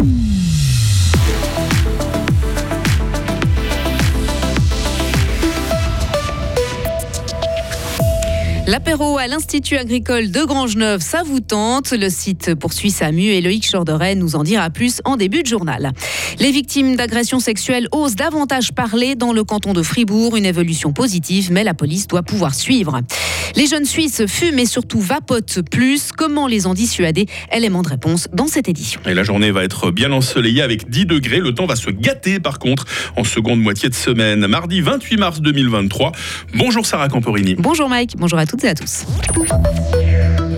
Mm. L'apéro à l'Institut agricole de Grangeneuve, ça vous tente. Le site poursuit sa mue et Loïc Chorderet nous en dira plus en début de journal. Les victimes d'agressions sexuelles osent davantage parler dans le canton de Fribourg. Une évolution positive, mais la police doit pouvoir suivre. Les jeunes Suisses fument et surtout vapotent plus. Comment les en dissuader? Élément de réponse dans cette édition. Et la journée va être bien ensoleillée avec 10 degrés. Le temps va se gâter par contre en seconde moitié de semaine. Mardi 28 mars 2023. Bonjour Sarah Camporini. Bonjour Mike, bonjour à toutes à tous.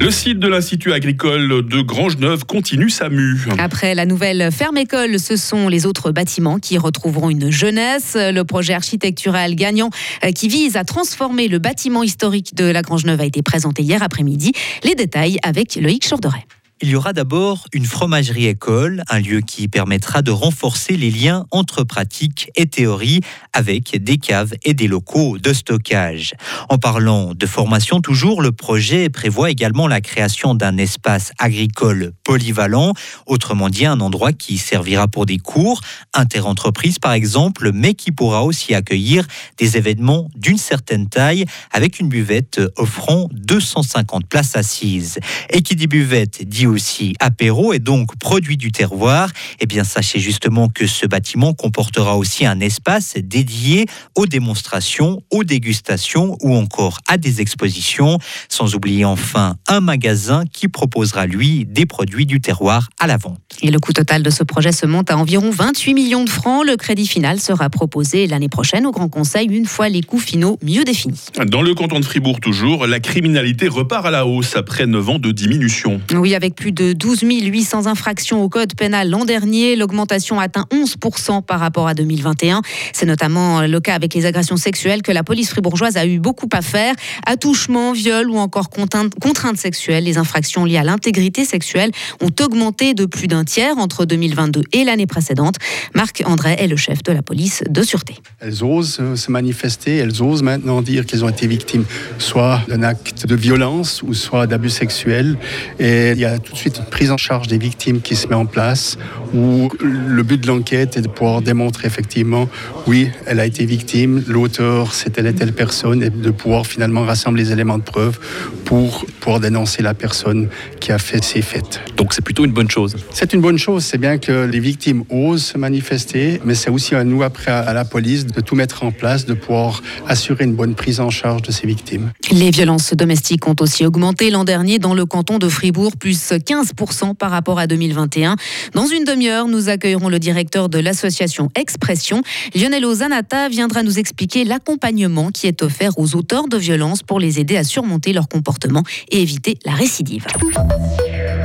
Le site de l'Institut agricole de Grangeneuve continue sa mue. Après la nouvelle ferme-école, ce sont les autres bâtiments qui retrouveront une jeunesse. Le projet architectural gagnant euh, qui vise à transformer le bâtiment historique de la Grangeneuve a été présenté hier après-midi. Les détails avec Loïc Chorderet. Il y aura d'abord une fromagerie école, un lieu qui permettra de renforcer les liens entre pratique et théorie avec des caves et des locaux de stockage. En parlant de formation toujours, le projet prévoit également la création d'un espace agricole polyvalent, autrement dit un endroit qui servira pour des cours, interentreprises par exemple, mais qui pourra aussi accueillir des événements d'une certaine taille avec une buvette offrant 250 places assises. Et qui dit buvette dit aussi apéro et donc produit du terroir, eh bien sachez justement que ce bâtiment comportera aussi un espace dédié aux démonstrations, aux dégustations ou encore à des expositions, sans oublier enfin un magasin qui proposera lui des produits du terroir à la vente. Et le coût total de ce projet se monte à environ 28 millions de francs. Le crédit final sera proposé l'année prochaine au Grand Conseil une fois les coûts finaux mieux définis. Dans le canton de Fribourg toujours, la criminalité repart à la hausse après 9 ans de diminution. Oui, avec plus de 12 800 infractions au code pénal l'an dernier. L'augmentation atteint 11% par rapport à 2021. C'est notamment le cas avec les agressions sexuelles que la police fribourgeoise a eu beaucoup à faire. Attouchement, viol ou encore contraintes sexuelles. Les infractions liées à l'intégrité sexuelle ont augmenté de plus d'un tiers entre 2022 et l'année précédente. Marc André est le chef de la police de sûreté. Elles osent se manifester, elles osent maintenant dire qu'elles ont été victimes soit d'un acte de violence ou soit d'abus sexuels. Et il y a tout de suite une prise en charge des victimes qui se met en place, où le but de l'enquête est de pouvoir démontrer effectivement, oui, elle a été victime, l'auteur c'est telle et telle personne, et de pouvoir finalement rassembler les éléments de preuve pour pouvoir dénoncer la personne qui a fait ces faits. Donc c'est plutôt une bonne chose. C'est une bonne chose, c'est bien que les victimes osent se manifester, mais c'est aussi à nous après à la police de tout mettre en place, de pouvoir assurer une bonne prise en charge de ces victimes. Les violences domestiques ont aussi augmenté l'an dernier dans le canton de Fribourg, plus 15% par rapport à 2021. Dans une demi-heure, nous accueillerons le directeur de l'association Expression. Lionel Ozanata viendra nous expliquer l'accompagnement qui est offert aux auteurs de violences pour les aider à surmonter leur comportement et éviter la récidive.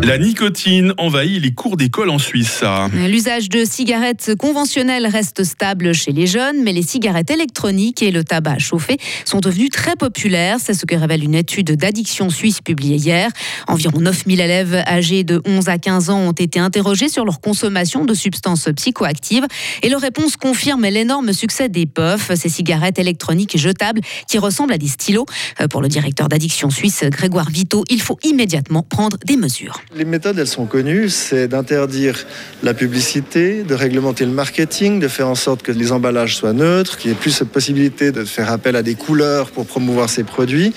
La nicotine envahit les cours d'école en Suisse. L'usage de cigarettes conventionnelles reste stable chez les jeunes, mais les cigarettes électroniques et le tabac chauffé sont devenus très populaires. C'est ce que révèle une étude d'addiction suisse publiée hier. Environ 9000 élèves âgés de 11 à 15 ans ont été interrogés sur leur consommation de substances psychoactives et leur réponse confirme l'énorme succès des puffs, ces cigarettes électroniques jetables qui ressemblent à des stylos. Euh, pour le directeur d'addiction suisse, Grégoire Vito, il faut immédiatement prendre des mesures. Les méthodes, elles sont connues, c'est d'interdire la publicité, de réglementer le marketing, de faire en sorte que les emballages soient neutres, qu'il n'y ait plus cette possibilité de faire appel à des couleurs pour promouvoir ces produits.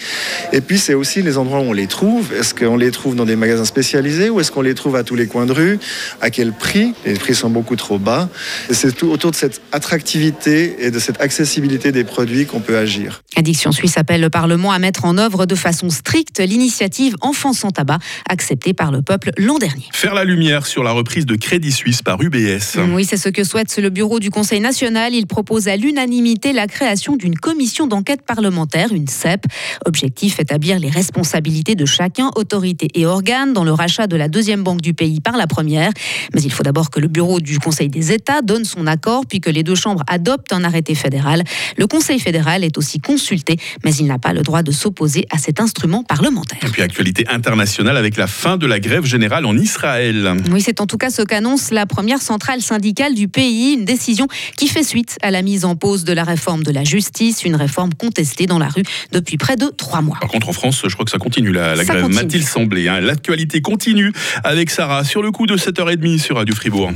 Et puis c'est aussi les endroits où on les trouve. Est-ce qu'on les trouve dans des magasins spécialisés ou est-ce qu'on les trouve à tous les coins de rue? À quel prix? Les prix sont beaucoup trop bas. Et c'est tout autour de cette attractivité et de cette accessibilité des produits qu'on peut agir. Addiction Suisse appelle le Parlement à mettre en œuvre de façon stricte l'initiative Enfants sans tabac, acceptée par le peuple l'an dernier. Faire la lumière sur la reprise de Crédit Suisse par UBS. Oui, c'est ce que souhaite le bureau du Conseil national. Il propose à l'unanimité la création d'une commission d'enquête parlementaire, une CEP. Objectif établir les responsabilités de chacun, autorité et organes, dans le rachat de la deuxième banque du pays par la première. Mais il faut d'abord que le bureau du Conseil des États donne son accord, puis que les deux chambres adoptent un arrêté fédéral. Le Conseil fédéral est aussi consulté, mais il n'a pas le droit de s'opposer à cet instrument parlementaire. Et puis actualité internationale avec la fin de la grève grève générale en Israël. Oui, c'est en tout cas ce qu'annonce la première centrale syndicale du pays, une décision qui fait suite à la mise en pause de la réforme de la justice, une réforme contestée dans la rue depuis près de trois mois. Par contre, en France, je crois que ça continue la, la Ça grève, m'a-t-il semblé. hein. L'actualité continue avec Sarah sur le coup de 7h30 sur Radio Fribourg.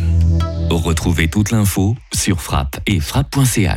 Retrouvez toute l'info sur frappe et frappe.ch.